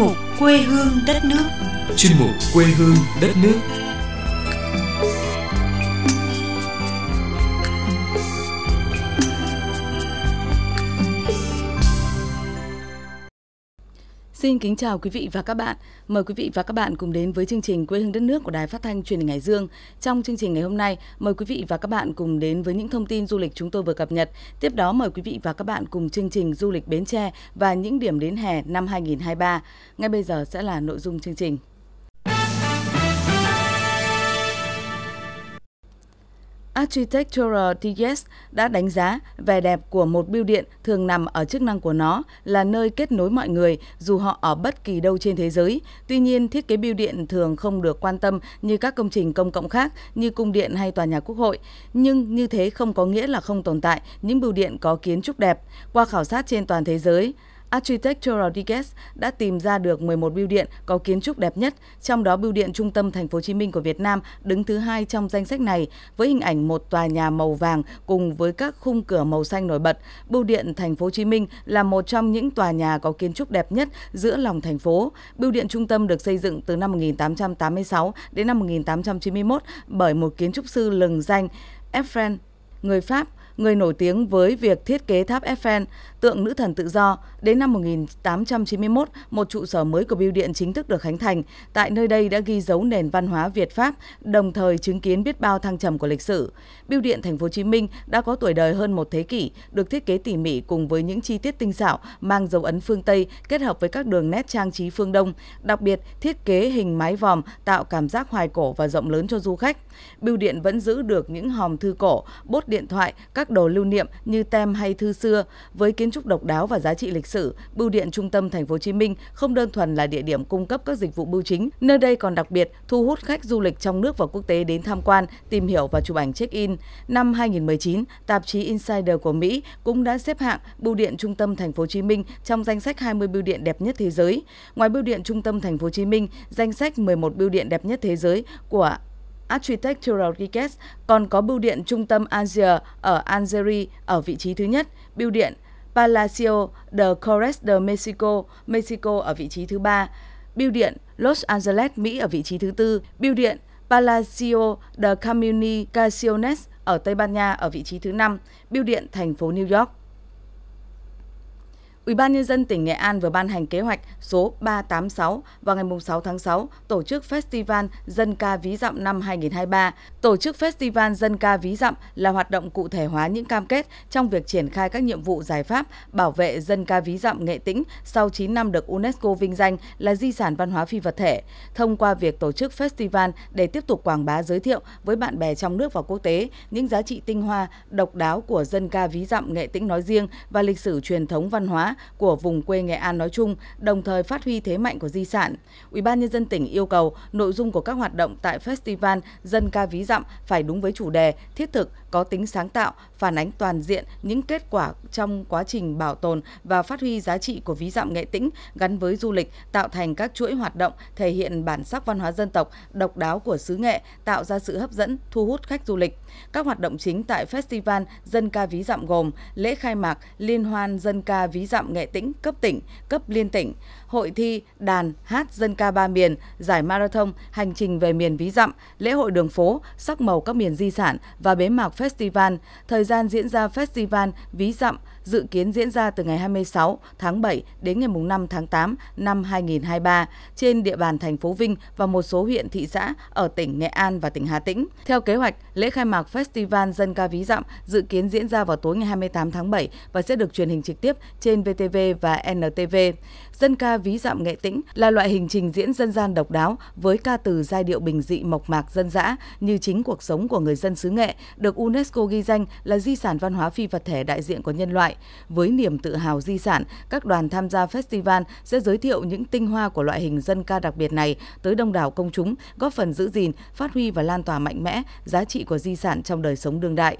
mục quê hương đất nước. chuyên mục quê hương đất nước Xin kính chào quý vị và các bạn. Mời quý vị và các bạn cùng đến với chương trình Quê hương đất nước của Đài Phát thanh Truyền hình Hải Dương. Trong chương trình ngày hôm nay, mời quý vị và các bạn cùng đến với những thông tin du lịch chúng tôi vừa cập nhật. Tiếp đó mời quý vị và các bạn cùng chương trình du lịch Bến Tre và những điểm đến hè năm 2023. Ngay bây giờ sẽ là nội dung chương trình. Architectural Digest đã đánh giá vẻ đẹp của một bưu điện thường nằm ở chức năng của nó là nơi kết nối mọi người dù họ ở bất kỳ đâu trên thế giới. Tuy nhiên, thiết kế bưu điện thường không được quan tâm như các công trình công cộng khác như cung điện hay tòa nhà quốc hội. Nhưng như thế không có nghĩa là không tồn tại những bưu điện có kiến trúc đẹp. Qua khảo sát trên toàn thế giới, Architectural Digest đã tìm ra được 11 bưu điện có kiến trúc đẹp nhất, trong đó bưu điện trung tâm thành phố Hồ Chí Minh của Việt Nam đứng thứ hai trong danh sách này với hình ảnh một tòa nhà màu vàng cùng với các khung cửa màu xanh nổi bật. Bưu điện thành phố Hồ Chí Minh là một trong những tòa nhà có kiến trúc đẹp nhất giữa lòng thành phố. Bưu điện trung tâm được xây dựng từ năm 1886 đến năm 1891 bởi một kiến trúc sư lừng danh Efren, người Pháp người nổi tiếng với việc thiết kế tháp Eiffel, tượng nữ thần tự do. Đến năm 1891, một trụ sở mới của bưu điện chính thức được khánh thành. Tại nơi đây đã ghi dấu nền văn hóa Việt Pháp, đồng thời chứng kiến biết bao thăng trầm của lịch sử. Bưu điện Thành phố Hồ Chí Minh đã có tuổi đời hơn một thế kỷ, được thiết kế tỉ mỉ cùng với những chi tiết tinh xảo mang dấu ấn phương Tây kết hợp với các đường nét trang trí phương Đông. Đặc biệt, thiết kế hình mái vòm tạo cảm giác hoài cổ và rộng lớn cho du khách. Bưu điện vẫn giữ được những hòm thư cổ, bốt điện thoại, các đồ lưu niệm như tem hay thư xưa với kiến trúc độc đáo và giá trị lịch sử. Bưu điện trung tâm thành phố Hồ Chí Minh không đơn thuần là địa điểm cung cấp các dịch vụ bưu chính, nơi đây còn đặc biệt thu hút khách du lịch trong nước và quốc tế đến tham quan, tìm hiểu và chụp ảnh check-in. Năm 2019, tạp chí Insider của Mỹ cũng đã xếp hạng bưu điện trung tâm thành phố Hồ Chí Minh trong danh sách 20 bưu điện đẹp nhất thế giới. Ngoài bưu điện trung tâm thành phố Hồ Chí Minh, danh sách 11 bưu điện đẹp nhất thế giới của Architectural Digest còn có bưu điện trung tâm Asia ở Algeria ở vị trí thứ nhất, bưu điện Palacio de Corres de Mexico, Mexico ở vị trí thứ ba, bưu điện Los Angeles, Mỹ ở vị trí thứ tư, bưu điện Palacio de Comunicaciones ở Tây Ban Nha ở vị trí thứ năm, bưu điện thành phố New York. Ủy ban nhân dân tỉnh Nghệ An vừa ban hành kế hoạch số 386 vào ngày 6 tháng 6 tổ chức Festival Dân ca ví dặm năm 2023. Tổ chức Festival Dân ca ví dặm là hoạt động cụ thể hóa những cam kết trong việc triển khai các nhiệm vụ giải pháp bảo vệ dân ca ví dặm nghệ tĩnh sau 9 năm được UNESCO vinh danh là di sản văn hóa phi vật thể. Thông qua việc tổ chức festival để tiếp tục quảng bá giới thiệu với bạn bè trong nước và quốc tế những giá trị tinh hoa, độc đáo của dân ca ví dặm nghệ tĩnh nói riêng và lịch sử truyền thống văn hóa của vùng quê Nghệ An nói chung, đồng thời phát huy thế mạnh của di sản. Ủy ban nhân dân tỉnh yêu cầu nội dung của các hoạt động tại festival dân ca ví dặm phải đúng với chủ đề, thiết thực, có tính sáng tạo, phản ánh toàn diện những kết quả trong quá trình bảo tồn và phát huy giá trị của ví dặm nghệ tĩnh gắn với du lịch, tạo thành các chuỗi hoạt động thể hiện bản sắc văn hóa dân tộc độc đáo của xứ nghệ, tạo ra sự hấp dẫn, thu hút khách du lịch. Các hoạt động chính tại festival dân ca ví dặm gồm lễ khai mạc liên hoan dân ca ví dặm nghệ tĩnh cấp tỉnh, cấp liên tỉnh, hội thi đàn hát dân ca ba miền, giải marathon hành trình về miền ví dặm, lễ hội đường phố, sắc màu các miền di sản và bế mạc festival. Thời gian diễn ra festival ví dặm dự kiến diễn ra từ ngày 26 tháng 7 đến ngày 5 tháng 8 năm 2023 trên địa bàn thành phố Vinh và một số huyện thị xã ở tỉnh Nghệ An và tỉnh Hà Tĩnh. Theo kế hoạch, lễ khai mạc Festival Dân ca Ví Dặm dự kiến diễn ra vào tối ngày 28 tháng 7 và sẽ được truyền hình trực tiếp trên VTV và NTV. Dân ca Ví Dặm Nghệ Tĩnh là loại hình trình diễn dân gian độc đáo với ca từ giai điệu bình dị mộc mạc dân dã như chính cuộc sống của người dân xứ Nghệ, được UNESCO ghi danh là di sản văn hóa phi vật thể đại diện của nhân loại. Với niềm tự hào di sản, các đoàn tham gia festival sẽ giới thiệu những tinh hoa của loại hình dân ca đặc biệt này tới đông đảo công chúng, góp phần giữ gìn, phát huy và lan tỏa mạnh mẽ giá trị của di sản trong đời sống đương đại.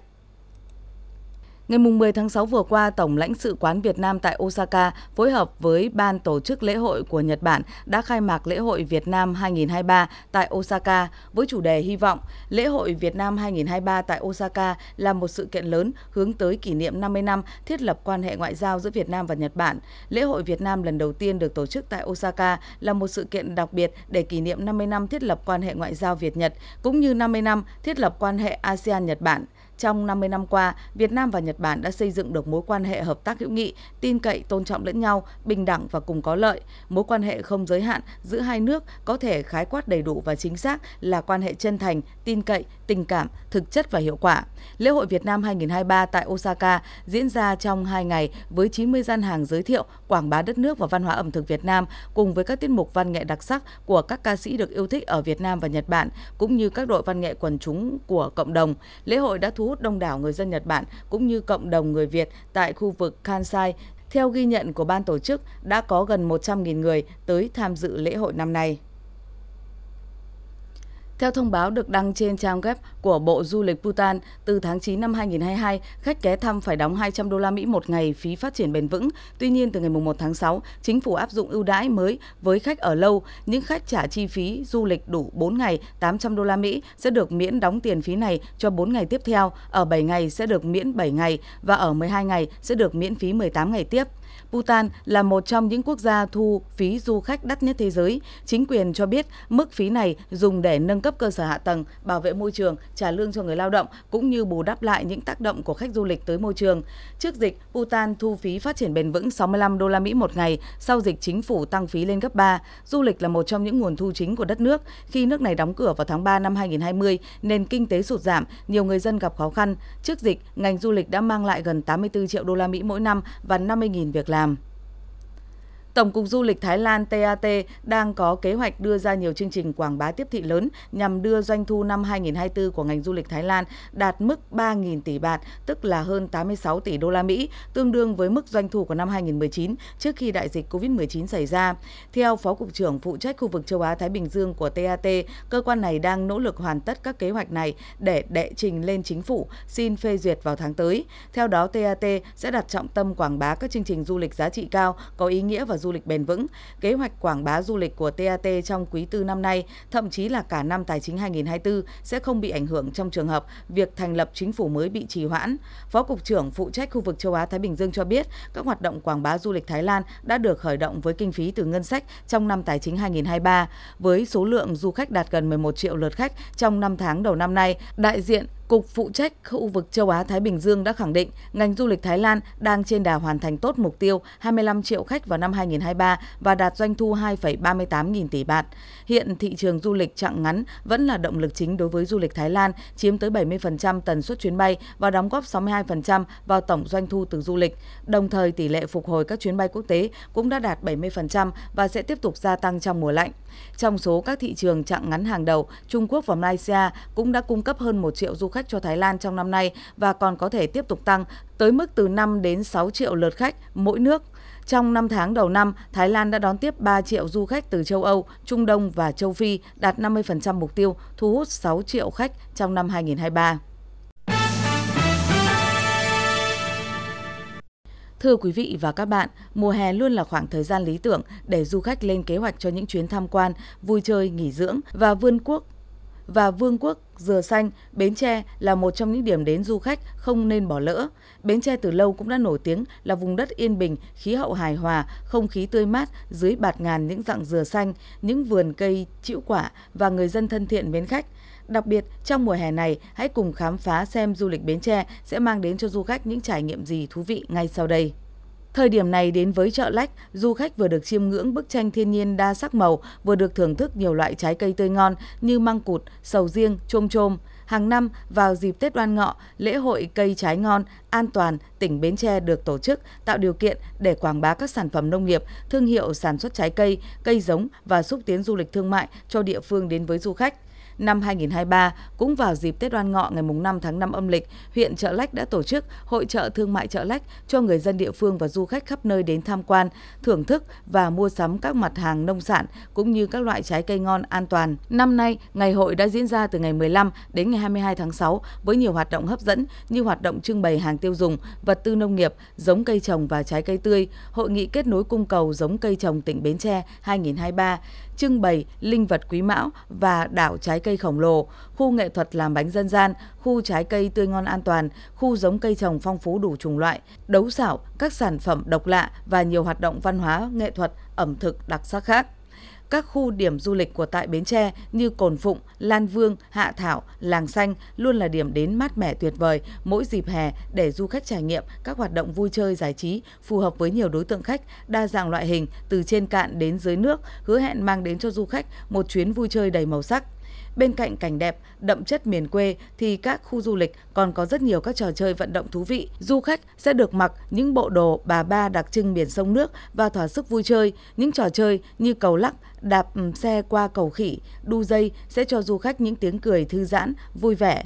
Ngày 10 tháng 6 vừa qua, Tổng lãnh sự quán Việt Nam tại Osaka phối hợp với Ban tổ chức lễ hội của Nhật Bản đã khai mạc lễ hội Việt Nam 2023 tại Osaka với chủ đề hy vọng. Lễ hội Việt Nam 2023 tại Osaka là một sự kiện lớn hướng tới kỷ niệm 50 năm thiết lập quan hệ ngoại giao giữa Việt Nam và Nhật Bản. Lễ hội Việt Nam lần đầu tiên được tổ chức tại Osaka là một sự kiện đặc biệt để kỷ niệm 50 năm thiết lập quan hệ ngoại giao Việt-Nhật cũng như 50 năm thiết lập quan hệ ASEAN-Nhật Bản. Trong 50 năm qua, Việt Nam và Nhật Bản đã xây dựng được mối quan hệ hợp tác hữu nghị, tin cậy, tôn trọng lẫn nhau, bình đẳng và cùng có lợi. Mối quan hệ không giới hạn giữa hai nước có thể khái quát đầy đủ và chính xác là quan hệ chân thành, tin cậy, tình cảm, thực chất và hiệu quả. Lễ hội Việt Nam 2023 tại Osaka diễn ra trong 2 ngày với 90 gian hàng giới thiệu, quảng bá đất nước và văn hóa ẩm thực Việt Nam cùng với các tiết mục văn nghệ đặc sắc của các ca sĩ được yêu thích ở Việt Nam và Nhật Bản cũng như các đội văn nghệ quần chúng của cộng đồng. Lễ hội đã thu hút đông đảo người dân Nhật Bản cũng như cộng đồng người Việt tại khu vực Kansai. Theo ghi nhận của ban tổ chức, đã có gần 100.000 người tới tham dự lễ hội năm nay. Theo thông báo được đăng trên trang web của Bộ Du lịch Bhutan, từ tháng 9 năm 2022, khách ghé thăm phải đóng 200 đô la Mỹ một ngày phí phát triển bền vững. Tuy nhiên, từ ngày 1 tháng 6, chính phủ áp dụng ưu đãi mới với khách ở lâu. Những khách trả chi phí du lịch đủ 4 ngày 800 đô la Mỹ sẽ được miễn đóng tiền phí này cho 4 ngày tiếp theo, ở 7 ngày sẽ được miễn 7 ngày và ở 12 ngày sẽ được miễn phí 18 ngày tiếp. Bhutan là một trong những quốc gia thu phí du khách đắt nhất thế giới. Chính quyền cho biết mức phí này dùng để nâng cấp cơ sở hạ tầng, bảo vệ môi trường, trả lương cho người lao động cũng như bù đắp lại những tác động của khách du lịch tới môi trường. Trước dịch, Bhutan thu phí phát triển bền vững 65 đô la Mỹ một ngày, sau dịch chính phủ tăng phí lên gấp 3. Du lịch là một trong những nguồn thu chính của đất nước. Khi nước này đóng cửa vào tháng 3 năm 2020, nền kinh tế sụt giảm, nhiều người dân gặp khó khăn. Trước dịch, ngành du lịch đã mang lại gần 84 triệu đô la Mỹ mỗi năm và 50.000 việc làm. Tổng cục Du lịch Thái Lan TAT đang có kế hoạch đưa ra nhiều chương trình quảng bá tiếp thị lớn nhằm đưa doanh thu năm 2024 của ngành du lịch Thái Lan đạt mức 3.000 tỷ bạt, tức là hơn 86 tỷ đô la Mỹ, tương đương với mức doanh thu của năm 2019 trước khi đại dịch COVID-19 xảy ra. Theo Phó cục trưởng phụ trách khu vực châu Á Thái Bình Dương của TAT, cơ quan này đang nỗ lực hoàn tất các kế hoạch này để đệ trình lên chính phủ xin phê duyệt vào tháng tới. Theo đó, TAT sẽ đặt trọng tâm quảng bá các chương trình du lịch giá trị cao, có ý nghĩa và du lịch bền vững. Kế hoạch quảng bá du lịch của TAT trong quý tư năm nay, thậm chí là cả năm tài chính 2024 sẽ không bị ảnh hưởng trong trường hợp việc thành lập chính phủ mới bị trì hoãn. Phó cục trưởng phụ trách khu vực châu Á Thái Bình Dương cho biết, các hoạt động quảng bá du lịch Thái Lan đã được khởi động với kinh phí từ ngân sách trong năm tài chính 2023 với số lượng du khách đạt gần 11 triệu lượt khách trong 5 tháng đầu năm nay. Đại diện Cục phụ trách khu vực châu Á Thái Bình Dương đã khẳng định ngành du lịch Thái Lan đang trên đà hoàn thành tốt mục tiêu 25 triệu khách vào năm 2023 và đạt doanh thu 2,38 nghìn tỷ bạt. Hiện thị trường du lịch chặng ngắn vẫn là động lực chính đối với du lịch Thái Lan, chiếm tới 70% tần suất chuyến bay và đóng góp 62% vào tổng doanh thu từ du lịch. Đồng thời tỷ lệ phục hồi các chuyến bay quốc tế cũng đã đạt 70% và sẽ tiếp tục gia tăng trong mùa lạnh. Trong số các thị trường chặng ngắn hàng đầu, Trung Quốc và Malaysia cũng đã cung cấp hơn 1 triệu du khách cho Thái Lan trong năm nay và còn có thể tiếp tục tăng tới mức từ 5 đến 6 triệu lượt khách mỗi nước. Trong 5 tháng đầu năm, Thái Lan đã đón tiếp 3 triệu du khách từ châu Âu, Trung Đông và châu Phi, đạt 50% mục tiêu, thu hút 6 triệu khách trong năm 2023. Thưa quý vị và các bạn, mùa hè luôn là khoảng thời gian lý tưởng để du khách lên kế hoạch cho những chuyến tham quan, vui chơi, nghỉ dưỡng và vươn quốc và Vương quốc Dừa Xanh, Bến Tre là một trong những điểm đến du khách không nên bỏ lỡ. Bến Tre từ lâu cũng đã nổi tiếng là vùng đất yên bình, khí hậu hài hòa, không khí tươi mát dưới bạt ngàn những rặng dừa xanh, những vườn cây chịu quả và người dân thân thiện mến khách. Đặc biệt, trong mùa hè này, hãy cùng khám phá xem du lịch Bến Tre sẽ mang đến cho du khách những trải nghiệm gì thú vị ngay sau đây. Thời điểm này đến với chợ lách, du khách vừa được chiêm ngưỡng bức tranh thiên nhiên đa sắc màu, vừa được thưởng thức nhiều loại trái cây tươi ngon như măng cụt, sầu riêng, chôm chôm. Hàng năm, vào dịp Tết Đoan Ngọ, lễ hội cây trái ngon, an toàn, tỉnh Bến Tre được tổ chức tạo điều kiện để quảng bá các sản phẩm nông nghiệp, thương hiệu sản xuất trái cây, cây giống và xúc tiến du lịch thương mại cho địa phương đến với du khách năm 2023, cũng vào dịp Tết Đoan Ngọ ngày 5 tháng 5 âm lịch, huyện Chợ Lách đã tổ chức hội trợ thương mại Chợ Lách cho người dân địa phương và du khách khắp nơi đến tham quan, thưởng thức và mua sắm các mặt hàng nông sản cũng như các loại trái cây ngon an toàn. Năm nay, ngày hội đã diễn ra từ ngày 15 đến ngày 22 tháng 6 với nhiều hoạt động hấp dẫn như hoạt động trưng bày hàng tiêu dùng, vật tư nông nghiệp, giống cây trồng và trái cây tươi, hội nghị kết nối cung cầu giống cây trồng tỉnh Bến Tre 2023, trưng bày linh vật quý mão và đảo trái cây cây khổng lồ, khu nghệ thuật làm bánh dân gian, khu trái cây tươi ngon an toàn, khu giống cây trồng phong phú đủ chủng loại, đấu xảo, các sản phẩm độc lạ và nhiều hoạt động văn hóa, nghệ thuật, ẩm thực đặc sắc khác các khu điểm du lịch của tại Bến Tre như Cồn Phụng, Lan Vương, Hạ Thảo, Làng Xanh luôn là điểm đến mát mẻ tuyệt vời mỗi dịp hè để du khách trải nghiệm các hoạt động vui chơi giải trí phù hợp với nhiều đối tượng khách, đa dạng loại hình từ trên cạn đến dưới nước, hứa hẹn mang đến cho du khách một chuyến vui chơi đầy màu sắc. Bên cạnh cảnh đẹp, đậm chất miền quê thì các khu du lịch còn có rất nhiều các trò chơi vận động thú vị. Du khách sẽ được mặc những bộ đồ bà ba đặc trưng biển sông nước và thỏa sức vui chơi. Những trò chơi như cầu lắc, đạp ừ, xe qua cầu khỉ, đu dây sẽ cho du khách những tiếng cười thư giãn, vui vẻ.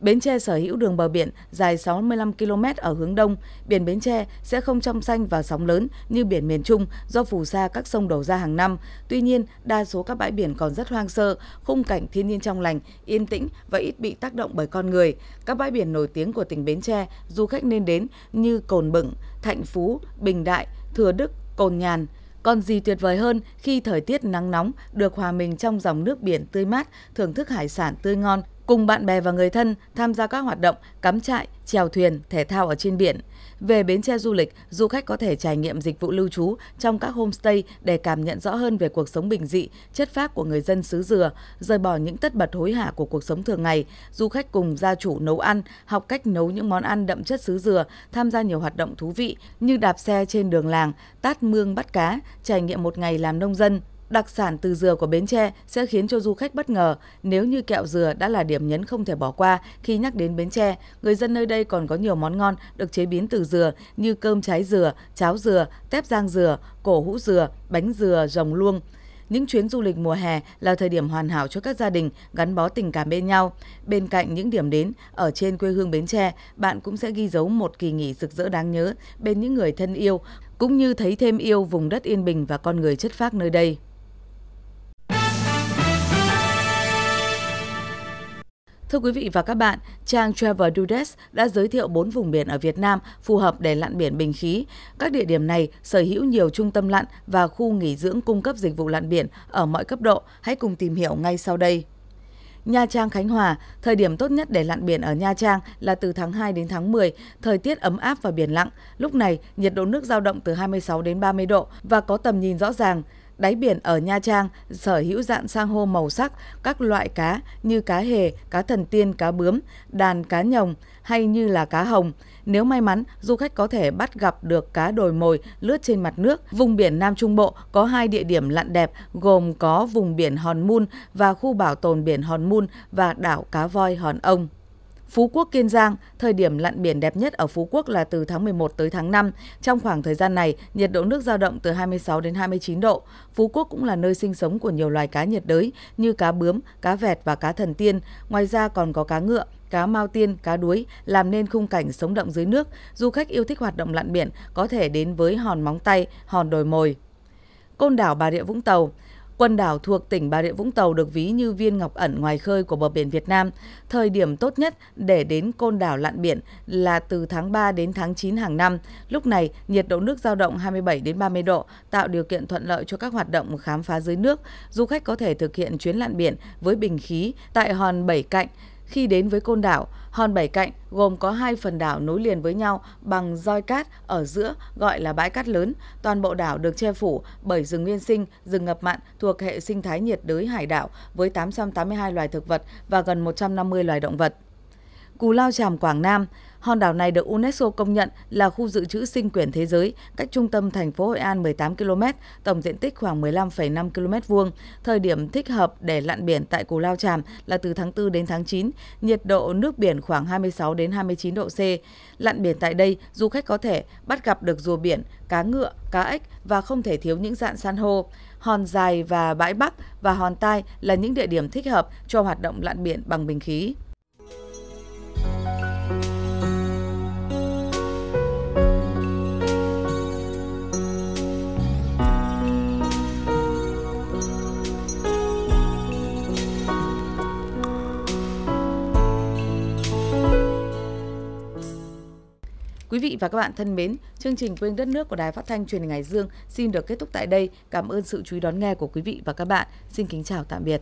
Bến Tre sở hữu đường bờ biển dài 65 km ở hướng đông. Biển Bến Tre sẽ không trong xanh và sóng lớn như biển miền Trung do phù sa các sông đổ ra hàng năm. Tuy nhiên, đa số các bãi biển còn rất hoang sơ, khung cảnh thiên nhiên trong lành, yên tĩnh và ít bị tác động bởi con người. Các bãi biển nổi tiếng của tỉnh Bến Tre du khách nên đến như Cồn Bửng, Thạnh Phú, Bình Đại, Thừa Đức, Cồn Nhàn. Còn gì tuyệt vời hơn khi thời tiết nắng nóng được hòa mình trong dòng nước biển tươi mát, thưởng thức hải sản tươi ngon, cùng bạn bè và người thân tham gia các hoạt động cắm trại, chèo thuyền, thể thao ở trên biển. Về Bến Tre du lịch, du khách có thể trải nghiệm dịch vụ lưu trú trong các homestay để cảm nhận rõ hơn về cuộc sống bình dị, chất phác của người dân xứ Dừa, rời bỏ những tất bật hối hả của cuộc sống thường ngày. Du khách cùng gia chủ nấu ăn, học cách nấu những món ăn đậm chất xứ Dừa, tham gia nhiều hoạt động thú vị như đạp xe trên đường làng, tát mương bắt cá, trải nghiệm một ngày làm nông dân, Đặc sản từ dừa của Bến Tre sẽ khiến cho du khách bất ngờ nếu như kẹo dừa đã là điểm nhấn không thể bỏ qua khi nhắc đến Bến Tre. Người dân nơi đây còn có nhiều món ngon được chế biến từ dừa như cơm trái dừa, cháo dừa, tép rang dừa, cổ hũ dừa, bánh dừa, rồng luông. Những chuyến du lịch mùa hè là thời điểm hoàn hảo cho các gia đình gắn bó tình cảm bên nhau. Bên cạnh những điểm đến ở trên quê hương Bến Tre, bạn cũng sẽ ghi dấu một kỳ nghỉ rực rỡ đáng nhớ bên những người thân yêu, cũng như thấy thêm yêu vùng đất yên bình và con người chất phác nơi đây. Thưa quý vị và các bạn, trang Travel Dudes đã giới thiệu 4 vùng biển ở Việt Nam phù hợp để lặn biển bình khí. Các địa điểm này sở hữu nhiều trung tâm lặn và khu nghỉ dưỡng cung cấp dịch vụ lặn biển ở mọi cấp độ. Hãy cùng tìm hiểu ngay sau đây. Nha Trang Khánh Hòa, thời điểm tốt nhất để lặn biển ở Nha Trang là từ tháng 2 đến tháng 10, thời tiết ấm áp và biển lặng. Lúc này, nhiệt độ nước dao động từ 26 đến 30 độ và có tầm nhìn rõ ràng. Đáy biển ở Nha Trang sở hữu dạng san hô màu sắc, các loại cá như cá hề, cá thần tiên, cá bướm, đàn cá nhồng hay như là cá hồng. Nếu may mắn, du khách có thể bắt gặp được cá đồi mồi lướt trên mặt nước. Vùng biển Nam Trung Bộ có hai địa điểm lặn đẹp gồm có vùng biển Hòn Mun và khu bảo tồn biển Hòn Mun và đảo Cá Voi Hòn Ông. Phú Quốc Kiên Giang, thời điểm lặn biển đẹp nhất ở Phú Quốc là từ tháng 11 tới tháng 5. Trong khoảng thời gian này, nhiệt độ nước dao động từ 26 đến 29 độ. Phú Quốc cũng là nơi sinh sống của nhiều loài cá nhiệt đới như cá bướm, cá vẹt và cá thần tiên. Ngoài ra còn có cá ngựa, cá mao tiên, cá đuối làm nên khung cảnh sống động dưới nước. Du khách yêu thích hoạt động lặn biển có thể đến với hòn móng tay, hòn đồi mồi. Côn đảo Bà Rịa Vũng Tàu Quần đảo thuộc tỉnh Bà Rịa Vũng Tàu được ví như viên ngọc ẩn ngoài khơi của bờ biển Việt Nam. Thời điểm tốt nhất để đến côn đảo lặn biển là từ tháng 3 đến tháng 9 hàng năm. Lúc này, nhiệt độ nước dao động 27 đến 30 độ, tạo điều kiện thuận lợi cho các hoạt động khám phá dưới nước. Du khách có thể thực hiện chuyến lặn biển với bình khí tại hòn Bảy Cạnh, khi đến với Côn Đảo, hòn bảy cạnh gồm có hai phần đảo nối liền với nhau bằng roi cát ở giữa gọi là bãi cát lớn. Toàn bộ đảo được che phủ bởi rừng nguyên sinh, rừng ngập mặn thuộc hệ sinh thái nhiệt đới hải đảo với 882 loài thực vật và gần 150 loài động vật. Cù Lao tràm Quảng Nam Hòn đảo này được UNESCO công nhận là khu dự trữ sinh quyển thế giới, cách trung tâm thành phố Hội An 18 km, tổng diện tích khoảng 15,5 km vuông. Thời điểm thích hợp để lặn biển tại Cù Lao Chàm là từ tháng 4 đến tháng 9, nhiệt độ nước biển khoảng 26 đến 29 độ C. Lặn biển tại đây, du khách có thể bắt gặp được rùa biển, cá ngựa, cá ếch và không thể thiếu những dạng san hô. Hòn Dài và Bãi Bắc và Hòn Tai là những địa điểm thích hợp cho hoạt động lặn biển bằng bình khí. Quý vị và các bạn thân mến, chương trình Quên đất nước của Đài Phát thanh Truyền hình Hải Dương xin được kết thúc tại đây. Cảm ơn sự chú ý đón nghe của quý vị và các bạn. Xin kính chào tạm biệt.